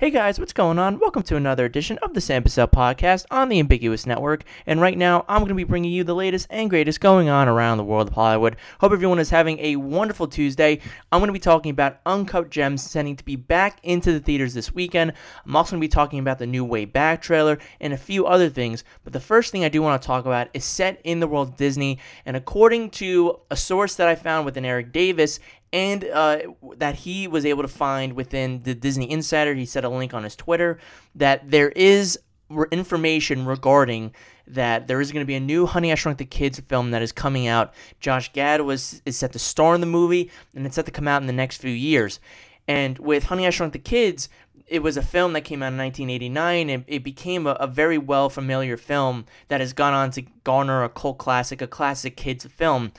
Hey guys, what's going on? Welcome to another edition of the Sam Bussell podcast on the Ambiguous Network. And right now, I'm going to be bringing you the latest and greatest going on around the world of Hollywood. Hope everyone is having a wonderful Tuesday. I'm going to be talking about Uncut Gems sending to be back into the theaters this weekend. I'm also going to be talking about the new Way Back trailer and a few other things. But the first thing I do want to talk about is set in the world of Disney. And according to a source that I found within Eric Davis, and uh, that he was able to find within the Disney Insider. He set a link on his Twitter that there is information regarding that there is going to be a new Honey I Shrunk the Kids film that is coming out. Josh Gad was is set to star in the movie, and it's set to come out in the next few years. And with Honey I Shrunk the Kids, it was a film that came out in 1989 and it became a, a, very well familiar film that has gone on to garner a cult classic, a classic kids film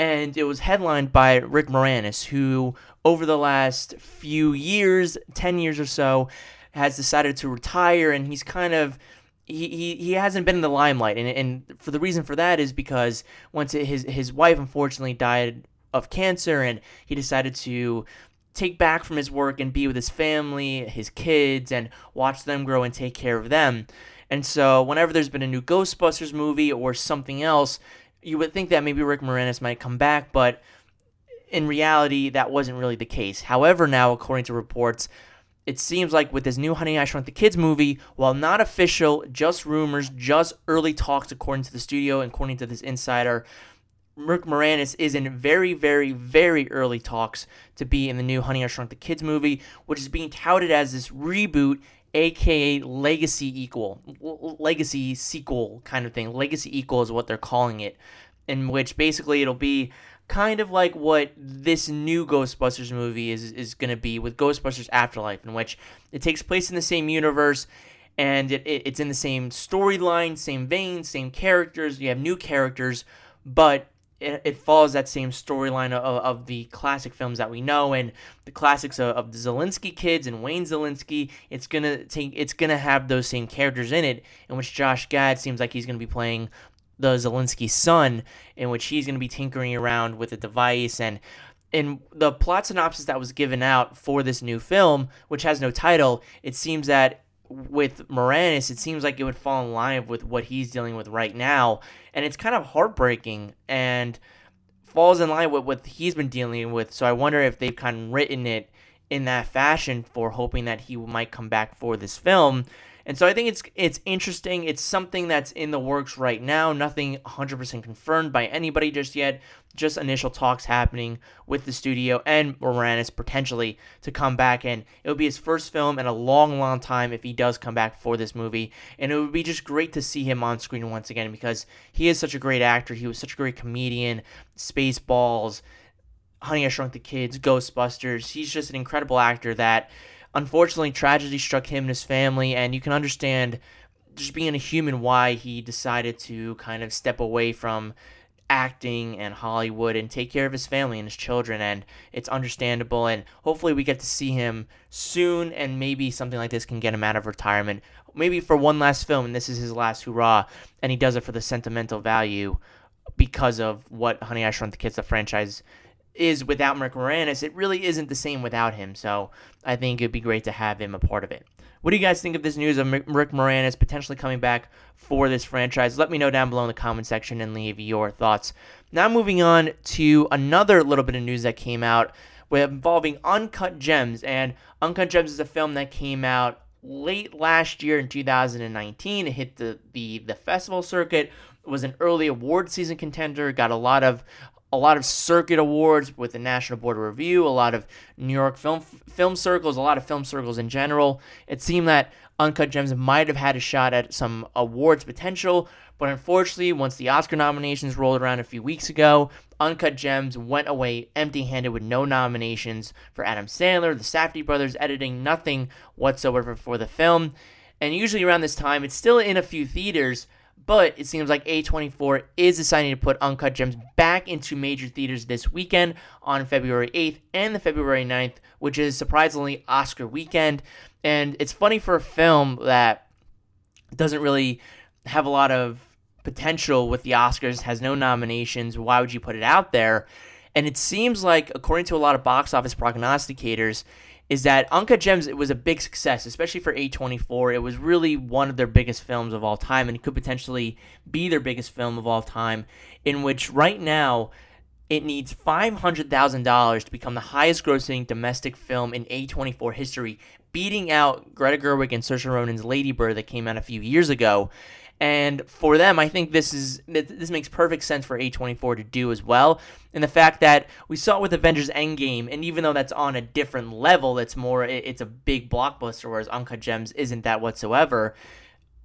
and it was headlined by Rick Moranis, who over the last few years, 10 years or so, has decided to retire and he's kind of he, he, he hasn't been in the limelight and, and for the reason for that is because once his his wife unfortunately died of cancer and he decided to take back from his work and be with his family, his kids and watch them grow and take care of them. And so whenever there's been a new Ghostbusters movie or something else, you would think that maybe Rick Moranis might come back, but in reality, that wasn't really the case. However, now, according to reports, it seems like with this new Honey I Shrunk the Kids movie, while not official, just rumors, just early talks according to the studio and according to this insider, Rick Moranis is in very, very, very early talks to be in the new Honey I Shrunk the Kids movie, which is being touted as this reboot aka legacy equal legacy sequel kind of thing. Legacy equal is what they're calling it. In which basically it'll be kind of like what this new ghostbusters movie is is going to be with ghostbusters afterlife in which it takes place in the same universe and it, it it's in the same storyline same vein same characters. You have new characters but it, it follows that same storyline of, of the classic films that we know and the classics of, of the Szalinski kids and Wayne Szalinski. It's gonna take it's gonna have those same characters in it, in which Josh Gad seems like he's gonna be playing the Szalinski son, in which he's gonna be tinkering around with a device and in the plot synopsis that was given out for this new film, which has no title, it seems that with Moranis, it seems like it would fall in line with what he's dealing with right now, and it's kind of heartbreaking and falls in line with what he's been dealing with. So I wonder if they've kind of written it in that fashion for hoping that he might come back for this film. And so I think it's it's interesting. It's something that's in the works right now. Nothing 100% confirmed by anybody just yet. Just initial talks happening with the studio and Moranis potentially to come back. And it would be his first film in a long, long time if he does come back for this movie. And it would be just great to see him on screen once again because he is such a great actor. He was such a great comedian. Spaceballs, Honey I Shrunk the Kids, Ghostbusters. He's just an incredible actor that unfortunately, tragedy struck him and his family, and you can understand just being a human why he decided to kind of step away from acting and Hollywood and take care of his family and his children and it's understandable and hopefully we get to see him soon and maybe something like this can get him out of retirement. Maybe for one last film and this is his last hurrah and he does it for the sentimental value because of what Honey I Shrunk the Kids the franchise is without Rick Moranis, it really isn't the same without him. So I think it'd be great to have him a part of it. What do you guys think of this news of Rick Moranis potentially coming back for this franchise? Let me know down below in the comment section and leave your thoughts. Now, moving on to another little bit of news that came out involving Uncut Gems. And Uncut Gems is a film that came out late last year in 2019. It hit the, the, the festival circuit, was an early award season contender, got a lot of a lot of circuit awards with the National Board of Review, a lot of New York film film circles, a lot of film circles in general. It seemed that Uncut Gems might have had a shot at some awards potential, but unfortunately, once the Oscar nominations rolled around a few weeks ago, Uncut Gems went away empty-handed with no nominations for Adam Sandler, the Safdie brothers editing, nothing whatsoever for the film. And usually around this time, it's still in a few theaters, but it seems like A24 is deciding to put Uncut Gems back into major theaters this weekend on February 8th and the February 9th, which is surprisingly Oscar weekend. And it's funny for a film that doesn't really have a lot of potential with the Oscars, has no nominations. Why would you put it out there? And it seems like, according to a lot of box office prognosticators, is that Uncut Gems it was a big success, especially for A24. It was really one of their biggest films of all time, and it could potentially be their biggest film of all time. In which right now it needs $500,000 to become the highest grossing domestic film in A24 history, beating out Greta Gerwig and Saoirse Ronan's Lady Bird that came out a few years ago. And for them, I think this is this makes perfect sense for A24 to do as well. And the fact that we saw it with Avengers Endgame, and even though that's on a different level, it's more it's a big blockbuster, whereas Uncut Gems isn't that whatsoever.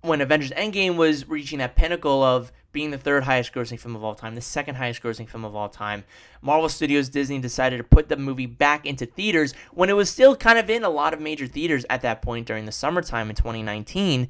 When Avengers Endgame was reaching that pinnacle of being the third highest grossing film of all time, the second highest grossing film of all time. Marvel Studios Disney decided to put the movie back into theaters when it was still kind of in a lot of major theaters at that point during the summertime in 2019.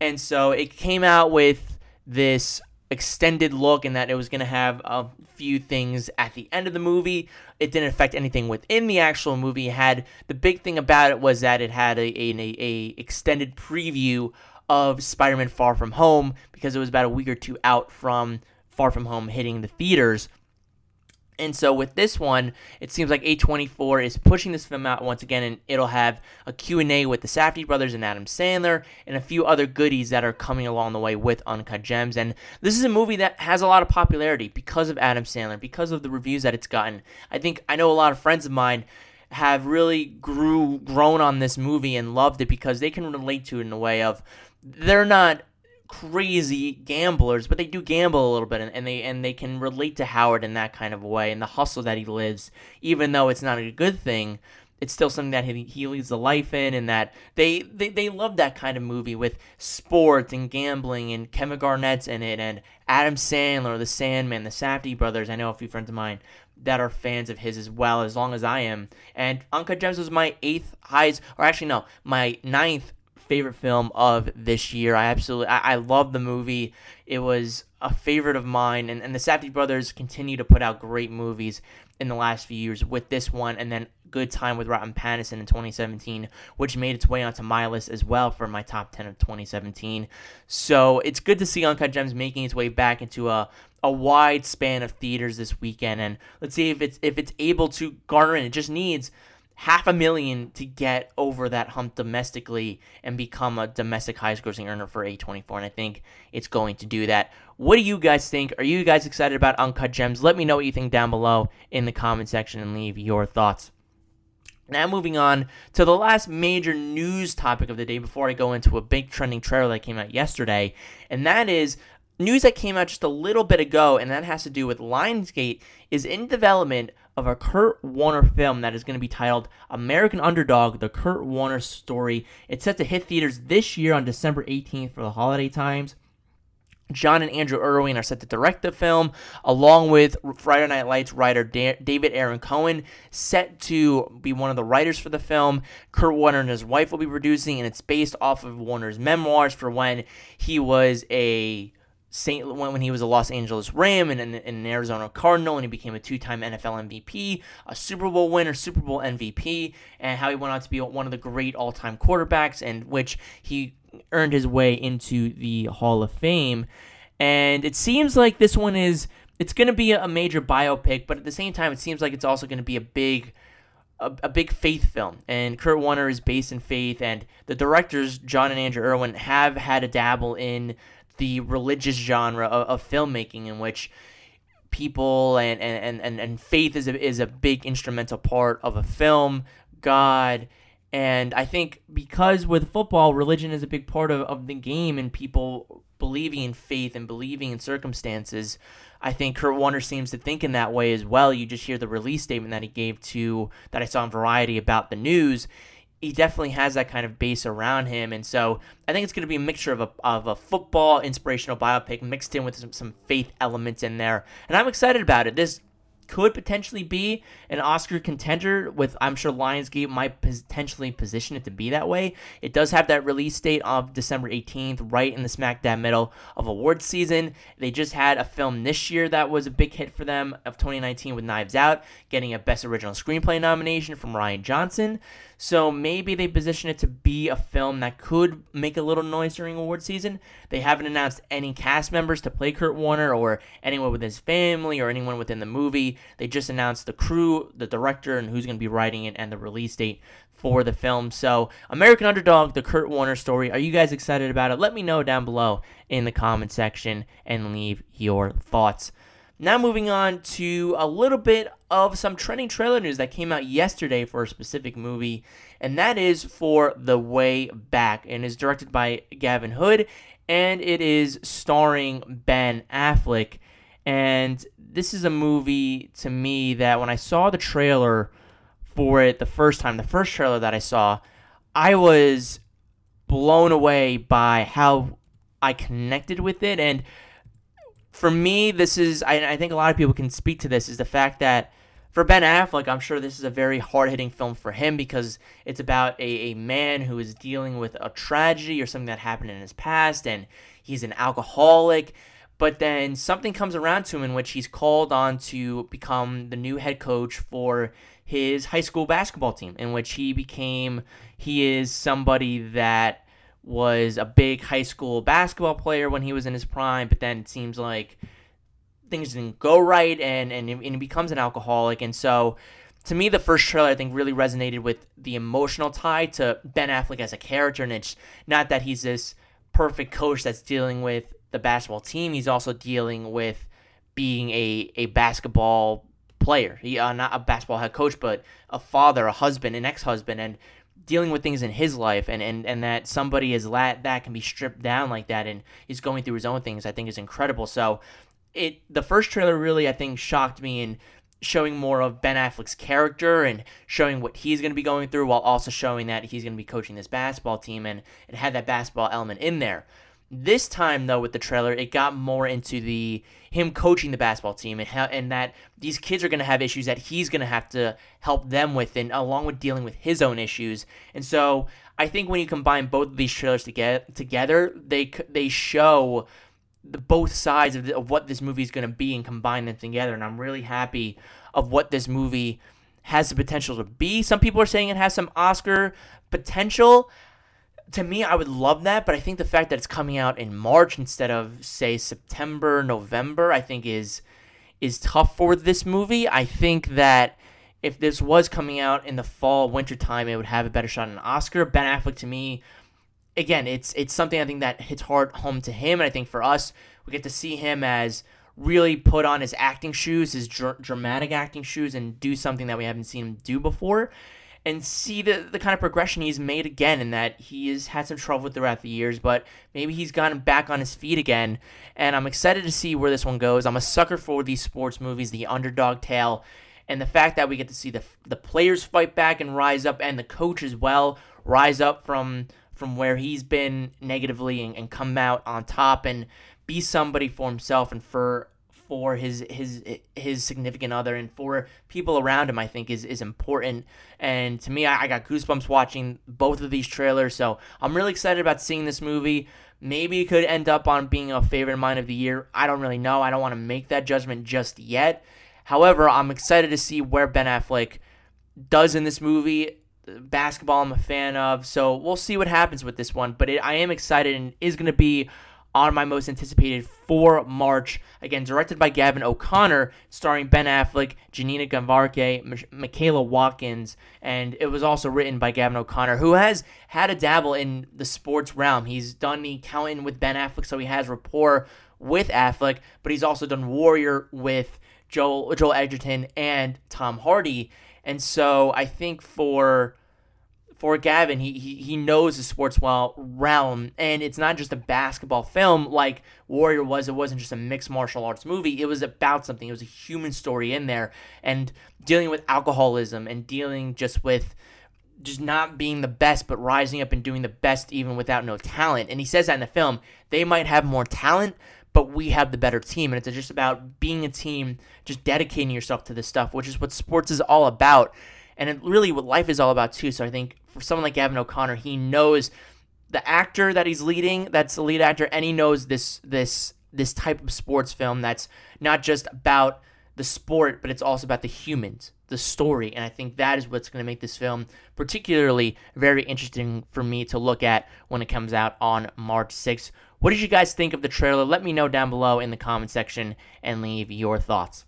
And so it came out with this extended look and that it was going to have a few things at the end of the movie. It didn't affect anything within the actual movie. It had the big thing about it was that it had a, a, a extended preview of Spider-Man Far From Home because it was about a week or two out from Far From Home hitting the theaters. And so with this one, it seems like A24 is pushing this film out once again, and it'll have a Q&A with the Safdie brothers and Adam Sandler, and a few other goodies that are coming along the way with Uncut Gems. And this is a movie that has a lot of popularity because of Adam Sandler, because of the reviews that it's gotten. I think I know a lot of friends of mine have really grew grown on this movie and loved it because they can relate to it in a way of they're not crazy gamblers, but they do gamble a little bit, and, and, they and they can relate to Howard in that kind of way and the hustle that he lives, even though it's not a good thing. It's still something that he, he leads a life in, and that they, they they love that kind of movie with sports and gambling, and Kevin Garnett's in it, and Adam Sandler, the Sandman, the Safdie brothers. I know a few friends of mine that are fans of his as well, as long as I am. And Uncut Gems was my eighth highest, or actually no, my ninth favorite film of this year. I absolutely I, I love the movie. It was a favorite of mine, and, and the Safdie brothers continue to put out great movies in the last few years with this one, and then Good Time with Robert Pattinson in 2017, which made its way onto my list as well for my top 10 of 2017. So it's good to see Uncut Gems making its way back into a a wide span of theaters this weekend, and let's see if it's if it's able to garner. It just needs half a million to get over that hump domestically and become a domestic highest grossing earner for A24. And I think it's going to do that. What do you guys think? Are you guys excited about Uncut Gems? Let me know what you think down below in the comment section and leave your thoughts. Now, moving on to the last major news topic of the day before I go into a big trending trailer that came out yesterday, and that is news that came out just a little bit ago, and that has to do with Lionsgate is in development of a Kurt Warner film that is going to be titled American Underdog: The Kurt Warner Story. It's set to hit theaters this year on December 18th for the holiday times. Jon and Andrew Erwin are set to direct the film, along with Friday Night Lights writer David Aaron Cohen, set to be one of the writers for the film. Kurt Warner and his wife will be producing, and it's based off of Warner's memoirs for when he was a Saint when he was a Los Angeles Ram and an, Arizona Cardinal, and he became a two-time NFL MVP, a Super Bowl winner, Super Bowl MVP, and how he went on to be one of the great all-time quarterbacks, and which he earned his way into the Hall of Fame. And it seems like this one is it's going to be a major biopic, but at the same time, it seems like it's also going to be a big a, a, big faith film, and Kurt Warner is based in faith, and the directors Jon and Andrew Erwin have had a dabble in the religious genre of, of filmmaking in which people and, and, and, and faith is a, is a big instrumental part of a film, God. And I think because with football, religion is a big part of, of the game and people believing in faith and believing in circumstances, I think Kurt Warner seems to think in that way as well. You just hear the release statement that he gave to, that I saw in Variety about the news he definitely has that kind of base around him. And so I think it's going to be a mixture of a, of a football inspirational biopic mixed in with some, some faith elements in there. And I'm excited about it. This could potentially be an Oscar contender with I'm sure Lionsgate might potentially position it to be that way. It does have that release date of December 18th right in the smack dab middle of awards season. They just had a film this year that was a big hit for them of 2019 with Knives Out, getting a best original screenplay nomination from Rian Johnson. So maybe they position it to be a film that could make a little noise during award season. They haven't announced any cast members to play Kurt Warner or anyone with his family or anyone within the movie. They just announced the crew, the director, and who's going to be writing it and the release date for the film. So, American Underdog, the Kurt Warner story. Are you guys excited about it? Let me know down below in the comment section and leave your thoughts. Now, moving on to a little bit of some trending trailer news that came out yesterday for a specific movie, and that is for The Way Back, and is directed by Gavin Hood, and it is starring Ben Affleck. And this is a movie to me that when I saw the trailer for it the first time, the first trailer that I saw, I was blown away by how I connected with it and for me, this is, I, I think a lot of people can speak to this, is the fact that for Ben Affleck, I'm sure this is a very hard hitting film for him because it's about a, a man who is dealing with a tragedy or something that happened in his past, and he's an alcoholic. But then something comes around to him in which he's called on to become the new head coach for his high school basketball team, in which he became, he is somebody that was a big high school basketball player when he was in his prime, but then it seems like things didn't go right and, and, and he becomes an alcoholic. And so to me, the first trailer I think really resonated with the emotional tie to Ben Affleck as a character. And it's not that he's this perfect coach that's dealing with the basketball team, he's also dealing with being a, a basketball player. He, uh, not a basketball head coach, but a father, a husband, an ex husband. And dealing with things in his life and, and, and that somebody is that that can be stripped down like that and is going through his own things I think is incredible. So it the first trailer really I think shocked me in showing more of Ben Affleck's character and showing what he's going to be going through while also showing that he's going to be coaching this basketball team and it had that basketball element in there. This time, though, with the trailer, it got more into the him coaching the basketball team and how, and that these kids are going to have issues that he's going to have to help them with, and along with dealing with his own issues. And so, I think when you combine both of these trailers together, together they they show the both sides of, the, of what this movie is going to be and combine them together. And I'm really happy of what this movie has the potential to be. Some people are saying it has some Oscar potential to me, I would love that, but I think the fact that it's coming out in March instead of say September, November, I think is is tough for this movie. I think that if this was coming out in the fall, winter time, it would have a better shot at an Oscar. Ben Affleck, to me, again, it's it's something I think that hits hard home to him, and I think for us, we get to see him as really put on his acting shoes, his dr- dramatic acting shoes, and do something that we haven't seen him do before and see the, the kind of progression he's made again and that he has had some trouble throughout the years, but maybe he's gotten back on his feet again. And I'm excited to see where this one goes. I'm a sucker for these sports movies, the underdog tale, and the fact that we get to see the the players fight back and rise up, and the coach as well rise up from from where he's been negatively and, and come out on top and be somebody for himself and for for his his his significant other and for people around him I think is is important. And to me I, I, got goosebumps watching both of these trailers. So I'm really excited about seeing this movie. Maybe it could end up on being a favorite of mine of the year. I don't really know. I don't want to make that judgment just yet. However I'm excited to see where Ben Affleck does in this movie. Basketball I'm a fan of. So we'll see what happens with this one. But it, I am excited and is going to be on my most anticipated for March. Again, directed by Gavin O'Connor, starring Ben Affleck, Janina Gavankar, M- Michaela Watkins, and it was also written by Gavin O'Connor, who has had a dabble in the sports realm. He's done the accountant with Ben Affleck, so he has rapport with Affleck, but he's also done Warrior with Joel Joel Edgerton and Tom Hardy. And so I think for for Gavin, he, he he knows the sports well realm, and it's not just a basketball film like Warrior was. It wasn't just a mixed martial arts movie. It was about something. It was a human story in there, and dealing with alcoholism and dealing just with just not being the best, but rising up and doing the best even without no talent. And he says that in the film. They might have more talent, but we have the better team. And it's just about being a team, just dedicating yourself to this stuff, which is what sports is all about and it really what life is all about too. So I think for someone like Gavin O'Connor, he knows the actor that he's leading, that's the lead actor, and he knows this this this type of sports film that's not just about the sport, but it's also about the humans, the story. And I think that is what's going to make this film particularly very interesting for me to look at when it comes out on March 6th. What did you guys think of the trailer? Let me know down below in the comment section and leave your thoughts.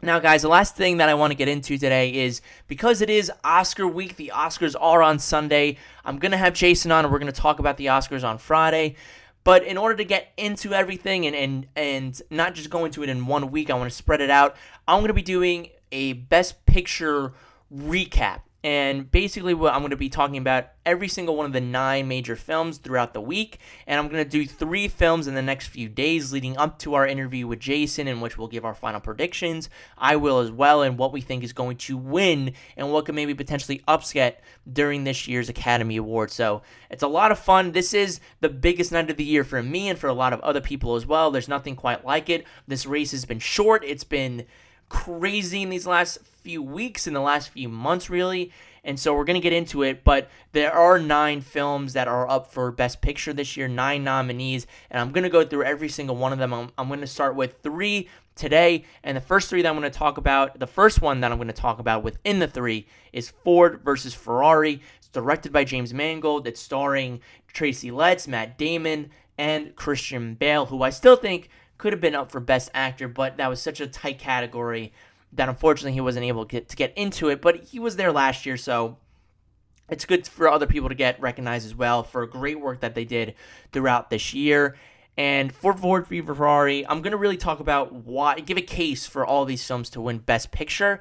Now, guys, the last thing that I want to get into today is because it is Oscar week, the Oscars are on Sunday. I'm going to have Jason on and we're going to talk about the Oscars on Friday. But in order to get into everything and, and, and not just go into it in one week, I want to spread it out. I'm going to be doing a Best Picture recap. And basically, what I'm going to be talking about every single one of the nine major films throughout the week. And I'm going to do three films in the next few days leading up to our interview with Jason, in which we'll give our final predictions. I will as well, and what we think is going to win and what could maybe potentially upset during this year's Academy Award. So it's a lot of fun. This is the biggest night of the year for me and for a lot of other people as well. There's nothing quite like it. This race has been short, it's been crazy in these last few weeks, in the last few months, really. And so we're going to get into it, but there are nine films that are up for Best Picture this year, nine nominees, and I'm going to go through every single one of them. I'm, I'm going to start with three today, and the first three that I'm going to talk about, the first one that I'm going to talk about within the three is Ford versus Ferrari. It's directed by James Mangold. It's starring Tracy Letts, Matt Damon, and Christian Bale, who I still think could have been up for Best Actor, but that was such a tight category that unfortunately he wasn't able to get, to get into it. But he was there last year, so it's good for other people to get recognized as well for great work that they did throughout this year. And for Ford v Ferrari, I'm going to really talk about why, give a case for all these films to win Best Picture.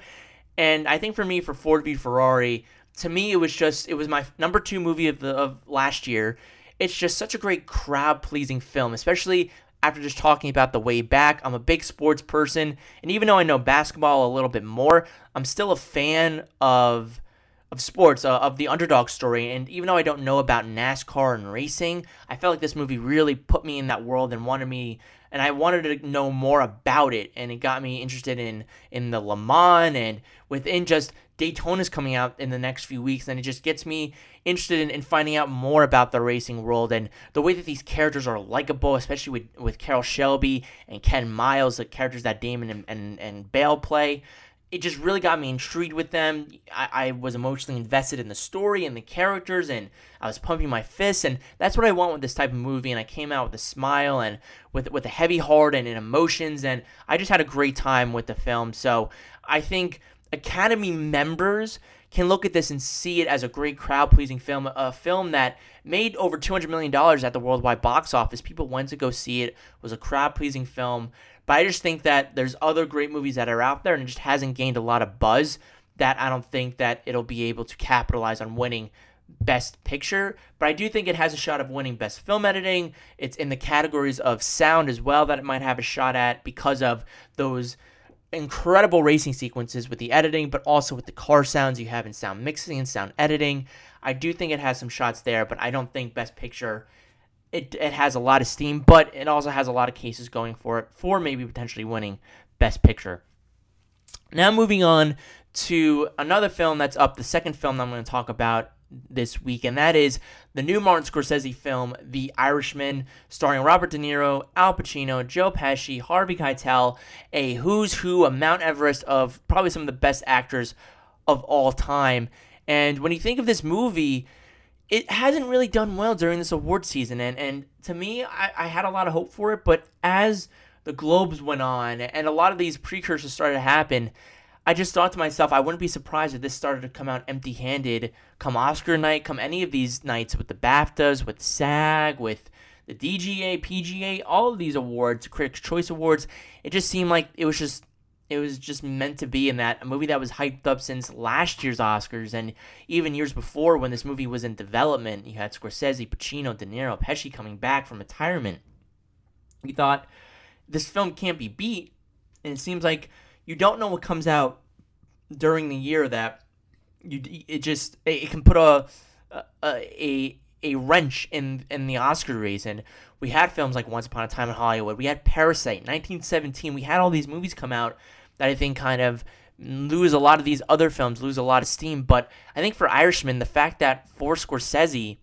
And I think for me, for Ford v Ferrari, to me, it was just, it was my number two movie of the of last year. It's just such a great crowd pleasing film, especially after just talking about the way back. I'm a big sports person, and even though I know basketball a little bit more, I'm still a fan of of sports, uh, of the underdog story. And even though I don't know about NASCAR and racing, I felt like this movie really put me in that world and wanted me and I wanted to know more about it, and it got me interested in in the Le Mans and within just Daytona's coming out in the next few weeks, and it just gets me interested in, in finding out more about the racing world and the way that these characters are likable, especially with with Carroll Shelby and Ken Miles, the characters that Damon and, and, and Bale play it just really got me intrigued with them. I, I, was emotionally invested in the story and the characters, and I was pumping my fists, and that's what I want with this type of movie. And I came out with a smile and with with a heavy heart and, and emotions, and I just had a great time with the film. So I think Academy members can look at this and see it as a great crowd pleasing film, a film that made over $200 million at the worldwide box office. People went to go see it, was a crowd pleasing film. But I just think that there's other great movies that are out there and it just hasn't gained a lot of buzz that I don't think that it'll be able to capitalize on winning best picture, but I do think it has a shot of winning best film editing. It's in the categories of sound as well that it might have a shot at because of those incredible racing sequences with the editing, but also with the car sounds you have in sound mixing and sound editing. I do think it has some shots there, but I don't think best picture it, it has a lot of steam, but it also has a lot of cases going for it for maybe potentially winning Best Picture. Now, moving on to another film that's up, the second film that I'm going to talk about this week, and that is the new Martin Scorsese film, The Irishman, starring Robert De Niro, Al Pacino, Joe Pesci, Harvey Keitel, a who's who, a Mount Everest of probably some of the best actors of all time. And when you think of this movie, it hasn't really done well during this award season. And, and to me, I, I had a lot of hope for it. But as the Globes went on and a lot of these precursors started to happen, I just thought to myself, I wouldn't be surprised if this started to come out empty handed come Oscar night, come any of these nights with the BAFTAs, with SAG, with the DGA, PGA, all of these awards, Critics' Choice Awards. It just seemed like it was just it was just meant to be in that a movie that was hyped up since last year's Oscars and even years before when this movie was in development. You had Scorsese, Pacino, De Niro, Pesci coming back from retirement. You thought this film can't be beat, and it seems like you don't know what comes out during the year that you it just it can put a a a wrench in in the Oscar race. And we had films like Once Upon a Time in Hollywood. We had Parasite, 1917. We had all these movies come out that I think kind of lose a lot of these other films, lose a lot of steam. But I think for Irishman, the fact that for Scorsese,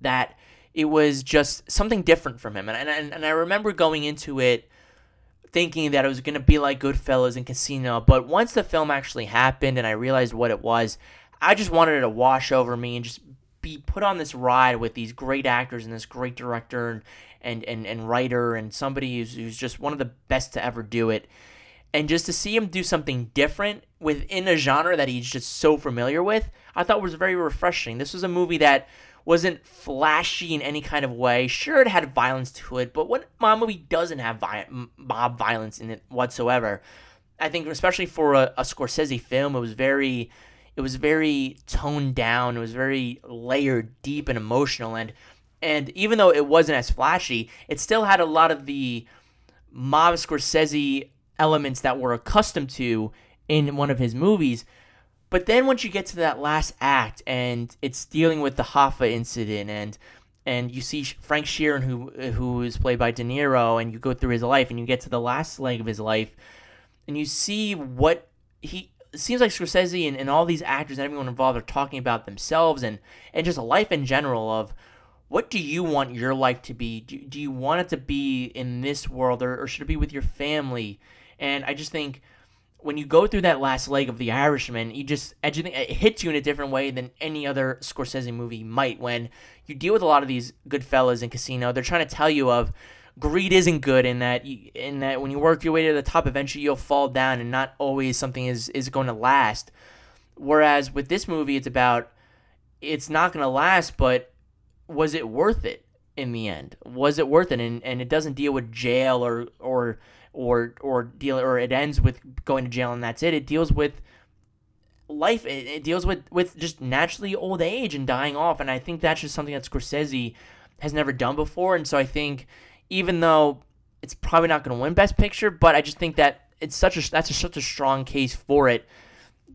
that it was just something different from him. And, and, and I remember going into it thinking that it was going to be like Goodfellas and Casino. But once the film actually happened and I realized what it was, I just wanted it to wash over me and just be put on this ride with these great actors and this great director and and, and, writer and somebody who's, who's just one of the best to ever do it. And just to see him do something different within a genre that he's just so familiar with, I thought was very refreshing. This was a movie that wasn't flashy in any kind of way. Sure, it had violence to it, but what mob movie doesn't have vi- mob violence in it whatsoever? I think, especially for a, a Scorsese film, it was very, it was very toned down. It was very layered, deep, and emotional. And and even though it wasn't as flashy, it still had a lot of the mob Scorsese elements that we're accustomed to in one of his movies. But then once you get to that last act and it's dealing with the Hoffa incident and and you see Frank Sheeran who who is played by De Niro and you go through his life and you get to the last leg of his life and you see what he seems like Scorsese and, and all these actors and everyone involved are talking about themselves and and just life in general of what do you want your life to be? Do, do you want it to be in this world or, or should it be with your family? And I just think when you go through that last leg of The Irishman, you just it hits you in a different way than any other Scorsese movie might. When you deal with a lot of these good fellas in Casino, they're trying to tell you of greed isn't good, in that you, in that when you work your way to the top, eventually you'll fall down, and not always something is is going to last. Whereas with this movie, it's about it's not going to last, but was it worth it in the end? Was it worth it? And and it doesn't deal with jail or or or or deal or it ends with going to jail and that's it. It deals with life. It, it deals with with just naturally old age and dying off. And I think that's just something that Scorsese has never done before. And so I think even though it's probably not going to win Best Picture, but I just think that it's such a that's a, such a strong case for it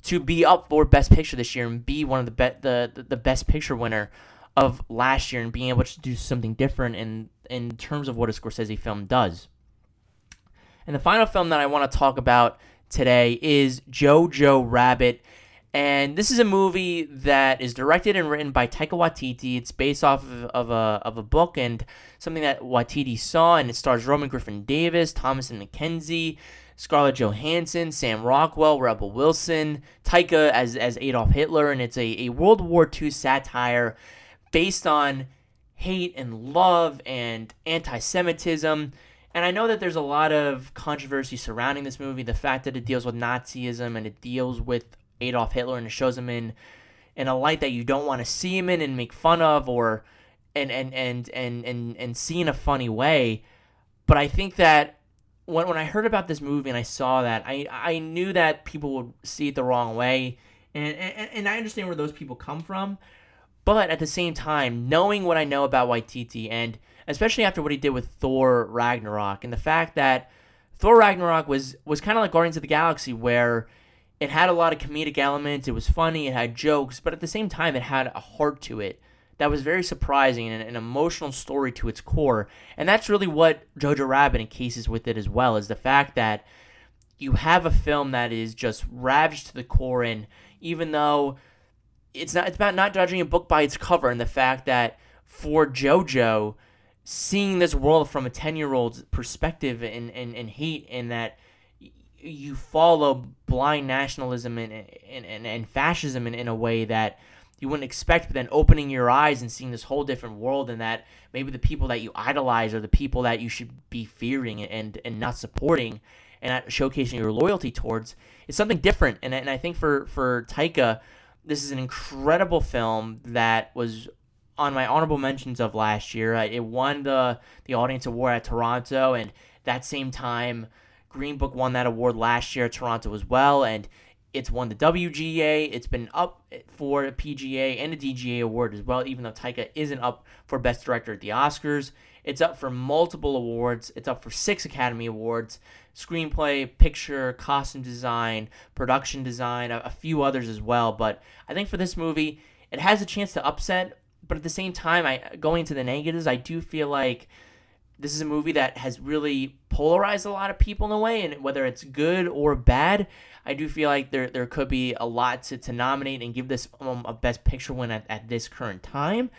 to be up for Best Picture this year and be one of the be- the, the Best Picture winner of last year and being able to do something different in in terms of what a Scorsese film does. And the final film that I want to talk about today is Jojo Rabbit. And this is a movie that is directed and written by Taika Waititi. It's based off of, of, a, of a book and something that Waititi saw, and it stars Roman Griffin Davis, Thomasin McKenzie, Scarlett Johansson, Sam Rockwell, Rebel Wilson, Taika as, as Adolf Hitler, and it's a, a World War II satire based on hate and love and anti Semitism. And I know that there's a lot of controversy surrounding this movie. The fact that it deals with Nazism and it deals with Adolf Hitler and it shows him in in a light that you don't want to see him in and make fun of or and and and and and, and see in a funny way. But I think that when when I heard about this movie and I saw that, I I knew that people would see it the wrong way. And, and, and I understand where those people come from. But at the same time, knowing what I know about Waititi and especially after what he did with Thor Ragnarok and the fact that Thor Ragnarok was was kind of like Guardians of the Galaxy where it had a lot of comedic elements, it was funny, it had jokes, but at the same time it had a heart to it that was very surprising and an emotional story to its core. And that's really what Jojo Rabbit encases with it as well, is the fact that you have a film that is just ravaged to the core and even though it's not it's about not judging a book by its cover and the fact that for JoJo seeing this world from a 10 year old's perspective and, and, and hate and that you follow blind nationalism and, and, and, and fascism in, in a way that you wouldn't expect, but then opening your eyes and seeing this whole different world and that maybe the people that you idolize are the people that you should be fearing and, and not supporting and not showcasing your loyalty towards is something different. And, and I think for, for Taika, this is an incredible film that was on my honorable mentions of last year. Uh, it won the the Audience Award at Toronto, and that same time, Green Book won that award last year at Toronto as well, and it's won the WGA. It's been up for a PGA and a DGA award as well, even though Taika isn't up for Best Director at the Oscars. It's up for multiple awards. It's up for six Academy Awards screenplay, picture, costume design, production design, a, a few others as well. But I think for this movie, it has a chance to upset but at the same time, I going to the negatives, I do feel like this is a movie that has really polarized a lot of people in a way, and whether it's good or bad, I do feel like there there could be a lot to, to nominate and give this um, a best picture win at, at this current time.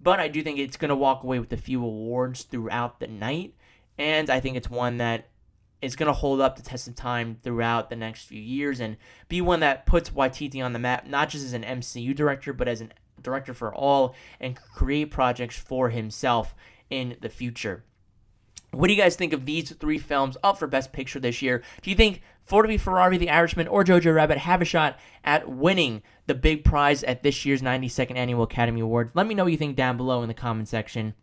But I do think it's going to walk away with a few awards throughout the night, and I think it's one that is going to hold up the test of time throughout the next few years and be one that puts Waititi on the map, not just as an MCU director, but as an director for all and create projects for himself in the future. What do you guys think of these three films up for Best Picture this year? Do you think Ford v Ferrari, The Irishman, or Jojo Rabbit have a shot at winning the big prize at this year's 92nd Annual Academy Awards? Let me know what you think down below in the comment section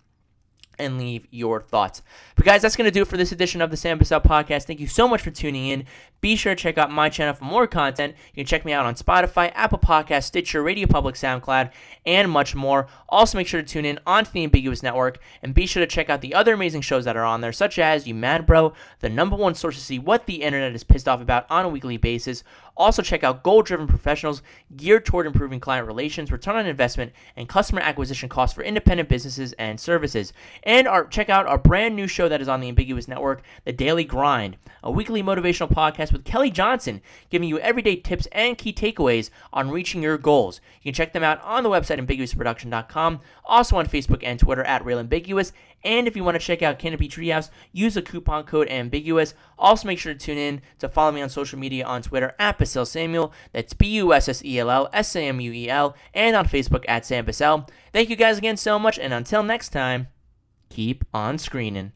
and leave your thoughts. But guys, that's going to do it for this edition of the Sam Bussell podcast. Thank you so much for tuning in. Be sure to check out my channel for more content. You can check me out on Spotify, Apple Podcasts, Stitcher, Radio Public, SoundCloud, and much more. Also, make sure to tune in onto the Ambiguous Network and be sure to check out the other amazing shows that are on there, such as You Mad Bro, the number one source to see what the internet is pissed off about on a weekly basis. Also, check out Goal Driven Professionals, geared toward improving client relations, return on investment, and customer acquisition costs for independent businesses and services. And our, check out our brand new show that is on the Ambiguous Network, The Daily Grind, a weekly motivational podcast with Kelly Johnson, giving you everyday tips and key takeaways on reaching your goals. You can check them out on the website ambiguousproduction.com, also on Facebook and Twitter at Real Ambiguous. And if you want to check out Canopy Treehouse, use the coupon code ambiguous. Also, make sure to tune in to follow me on social media on Twitter at Bussell Samuel. That's B U S S E L L S A M U E L, and on Facebook at Sam Bussell. Thank you guys again so much, and until next time, keep on screening.